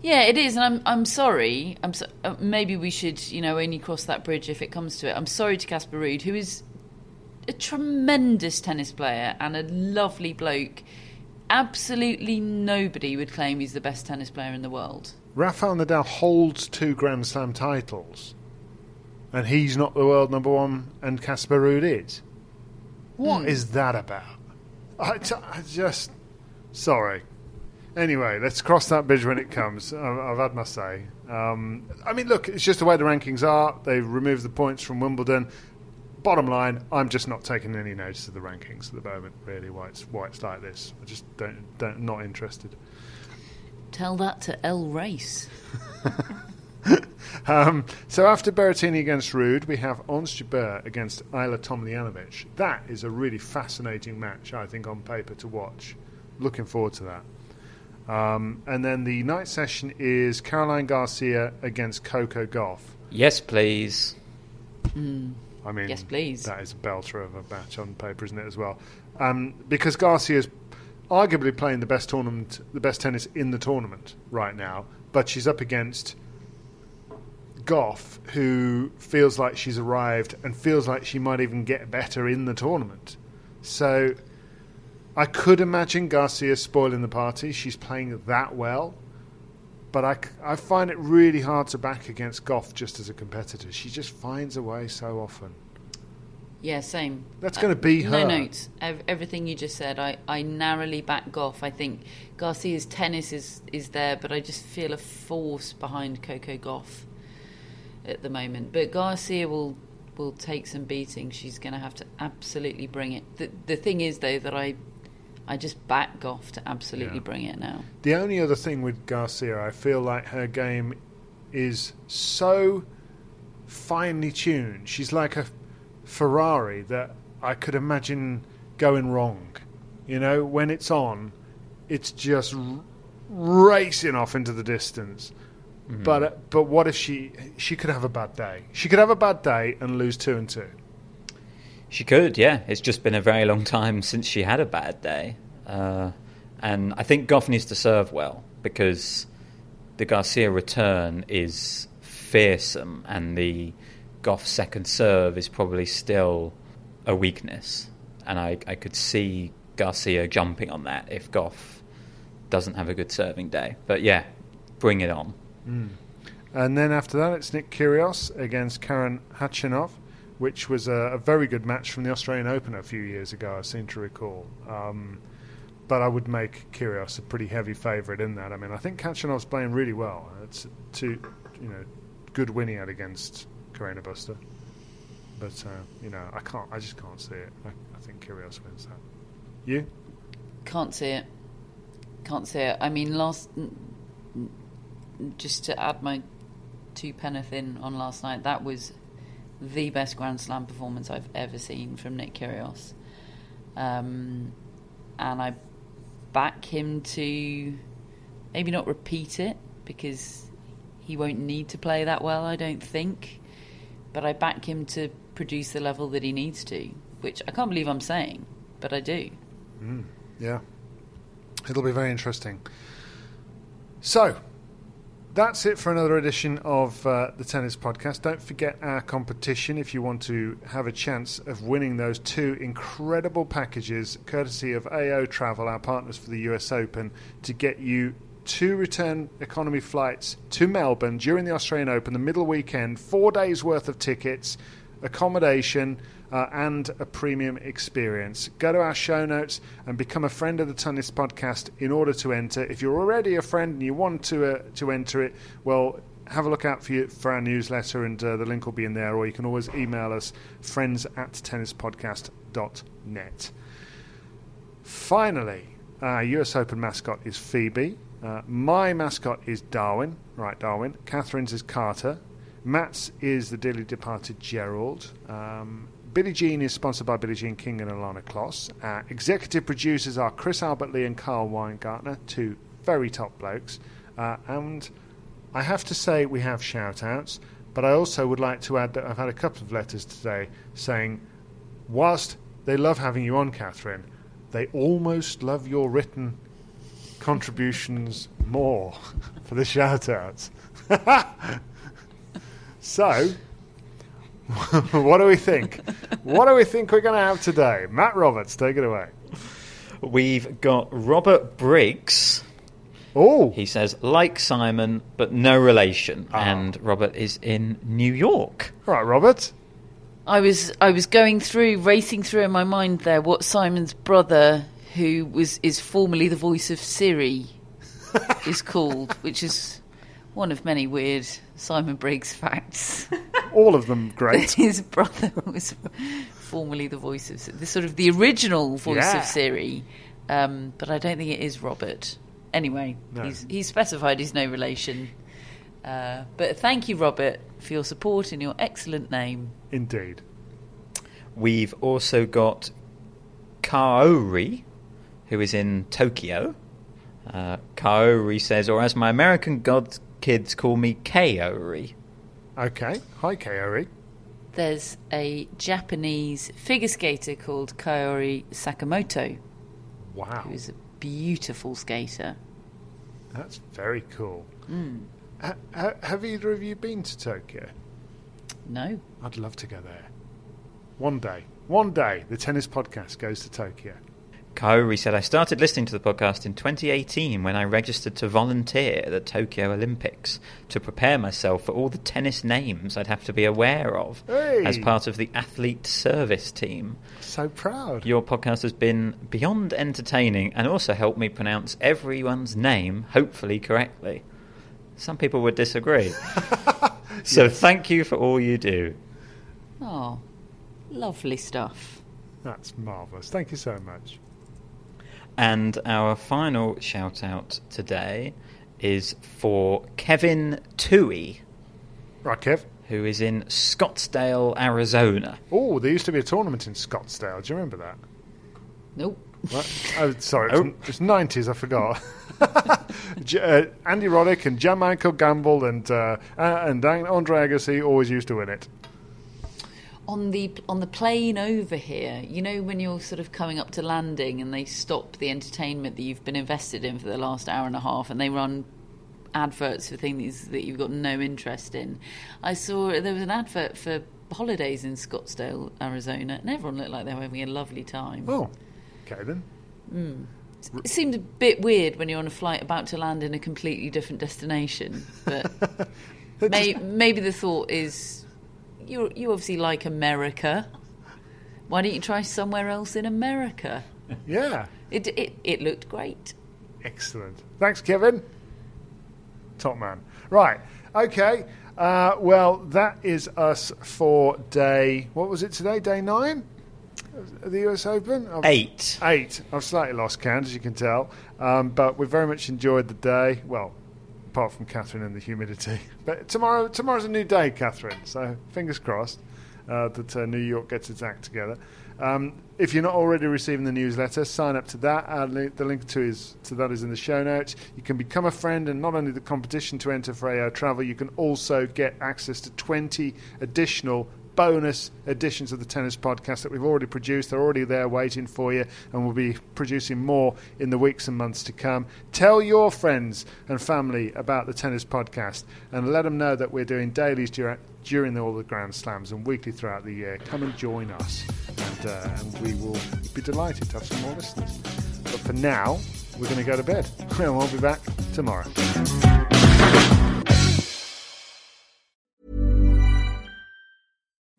Yeah, it is, and I'm I'm sorry. I'm so, uh, maybe we should you know only cross that bridge if it comes to it. I'm sorry to Casper Ruud, who is a tremendous tennis player and a lovely bloke. Absolutely nobody would claim he's the best tennis player in the world. Rafael Nadal holds two Grand Slam titles, and he's not the world number one, and Casper Ruud is. What is that about? I, t- I just sorry. Anyway, let's cross that bridge when it comes. I've, I've had my say. Um, I mean, look, it's just the way the rankings are. They've removed the points from Wimbledon. Bottom line, I'm just not taking any notice of the rankings at the moment. Really, why it's why it's like this. I just don't don't not interested. Tell that to El Race. um, so after Berrettini against Ruud, we have Ons Jabeur against Ajla Tomljanovic. That is a really fascinating match, I think, on paper to watch. Looking forward to that. Um, and then the night session is Caroline Garcia against Coco Gauff. Yes, please. I mean, Yes, please. That is a belter of a match on paper, isn't it? As well, um, because is arguably playing the best tournament, the best tennis in the tournament right now. But she's up against Gauff, who feels like she's arrived and feels like she might even get better in the tournament. So, I could imagine Garcia spoiling the party. She's playing that well. But I, I find it really hard to back against Gauff just as a competitor. She just finds a way so often. Yeah, same. That's gonna be uh, her. No notes. Ev- everything you just said, I, I narrowly back Gauff. I think Garcia's tennis is, is there, but I just feel a force behind Coco Gauff at the moment. But Garcia will will take some beating. She's going to have to absolutely bring it. The, the thing is, though, that I I just back Gauff to absolutely Yeah. bring it now. The only other thing with Garcia, I feel like her game is so finely tuned. She's like a Ferrari that I could imagine going wrong. You know, when it's on, it's just r- racing off into the distance. But uh, but what if she she could have a bad day? She could have a bad day and lose two and two. She could, yeah. It's just been a very long time since she had a bad day. Uh, and I think Gauff needs to serve well because the Garcia return is fearsome and the Gauff second serve is probably still a weakness. And I, I could see Garcia jumping on that if Gauff doesn't have a good serving day. But yeah, bring it on. And then after that, it's Nick Kyrgios against Karen Khachanov, which was a, a very good match from the Australian Open a few years ago. I seem to recall. Um, but I would make Kyrgios a pretty heavy favourite in that. I mean, I think Khachanov's playing really well. It's two, you know, good win he had against Carreño Busta. But uh, you know, I can't. I just can't see it. I, I think Kyrgios wins that. You? Can't see it. Can't see it. I mean, last. Just to add my two penneth in on last night, that was the best Grand Slam performance I've ever seen from Nick Kyrgios. Um, and I back him to maybe not repeat it because he won't need to play that well, I don't think. But I back him to produce the level that he needs to, which I can't believe I'm saying, but I do. Yeah. It'll be very interesting. So, that's it for another edition of uh, the Tennis Podcast. Don't forget our competition if you want to have a chance of winning those two incredible packages, courtesy of AO Travel, our partners for the US Open, to get you two return economy flights to Melbourne during the Australian Open, the middle weekend, four days worth of tickets, accommodation, uh, and a premium experience. Go to our show notes and become a friend of the Tennis Podcast in order to enter. If you're already a friend and you want to uh, to enter it, well, have a look out for you, for our newsletter, and uh, the link will be in there. Or you can always email us friends at tennispodcast.net. Finally, our US Open mascot is Phoebe. Uh, my mascot is Darwin. Right, Darwin. Catherine's is Carter. Matt's is the dearly departed Gerald. Um, Billie Jean is sponsored by Billie Jean King and Ilana Kloss. Our executive producers are Chris Albert Lee and Carl Weingartner, two very top blokes. Uh, and I have to say we have shout outs, but I also would like to add that I've had a couple of letters today saying, whilst they love having you on, Catherine, they almost love your written contributions more for the shout outs. so, what do we think? What do we think we're going to have today? Matt Roberts, take it away. We've got Robert Briggs. Oh, He says, like Simon, but no relation. Ah. And Robert is in New York. right, Robert. I was I was going through, racing through in my mind there what Simon's brother, who was is formerly the voice of Siri, is called, which is one of many weird Simon Briggs facts. All of them great. His brother was formerly the voice of the sort of the original voice Yeah. of Siri, um, but I don't think it is Robert. Anyway, No. he's he's specified he's no relation. Uh, but thank you, Robert, for your support and your excellent name. Indeed. We've also got Kaori, who is in Tokyo. Uh, Kaori says, or as my American god kids call me, Kaori. Okay. Hi, Kaori. There's a Japanese figure skater called Kaori Sakamoto, Wow. who's a beautiful skater. That's very cool. Mm. Ha- ha- have either of you been to Tokyo? No. I'd love to go there. One day. One day, the tennis podcast goes to Tokyo. Kaori said, I started listening to the podcast in 2018 when I registered to volunteer at the Tokyo Olympics to prepare myself for all the tennis names I'd have to be aware of Hey. as part of the athlete service team. So proud. Your podcast has been beyond entertaining and also helped me pronounce everyone's name, hopefully correctly. Some people would disagree. so thank you for all you do. Oh, lovely stuff. That's marvellous. Thank you so much. And our final shout out today is for Kevin Toohey, Right, Kev. who is in Scottsdale, Arizona. Oh, there used to be a tournament in Scottsdale. Do you remember that? Nope. What? Oh, sorry, Oh. it's, it's 90s, I forgot. Uh, Andy Roddick and Jan Michael Gambill and uh, uh, and Andre Agassi always used to win it. On the on the plane over here, you know when you're sort of coming up to landing and they stop the entertainment that you've been invested in for the last hour and a half, and they run adverts for things that you've got no interest in. I saw there was an advert for holidays in Scottsdale, Arizona, and everyone looked like they were having a lovely time. Oh, okay then. Hmm. It seemed a bit weird when you're on a flight about to land in a completely different destination, but may, maybe the thought is you you obviously like America. Why don't you try somewhere else in America? Yeah, It it, it looked great. excellent. Thanks, Kevin. Top man. Right, okay. Uh, well, that is us for day. What was it today? Day nine the US Open? I've- Eight. Eight. I've slightly lost count, as you can tell. Um, but we very much enjoyed the day. Well, apart from Catherine and the humidity. But tomorrow, tomorrow's a new day, Catherine. So fingers crossed uh, that uh, New York gets its act together. Um, if you're not already receiving the newsletter, sign up to that. Uh, li- the link to is to that is in the show notes. You can become a friend, and not only the competition to enter for AO Travel, you can also get access to 20 additional bonus editions of the tennis podcast that we've already produced. They're already there waiting for you, and we'll be producing more in the weeks and months to come. Tell your friends and family about the tennis podcast and let them know that we're doing dailies dur- during all the Grand Slams and weekly throughout the year. Come and join us, and, uh, and we will be delighted to have some more listeners. But for now, we're going to go to bed, we'll be back tomorrow.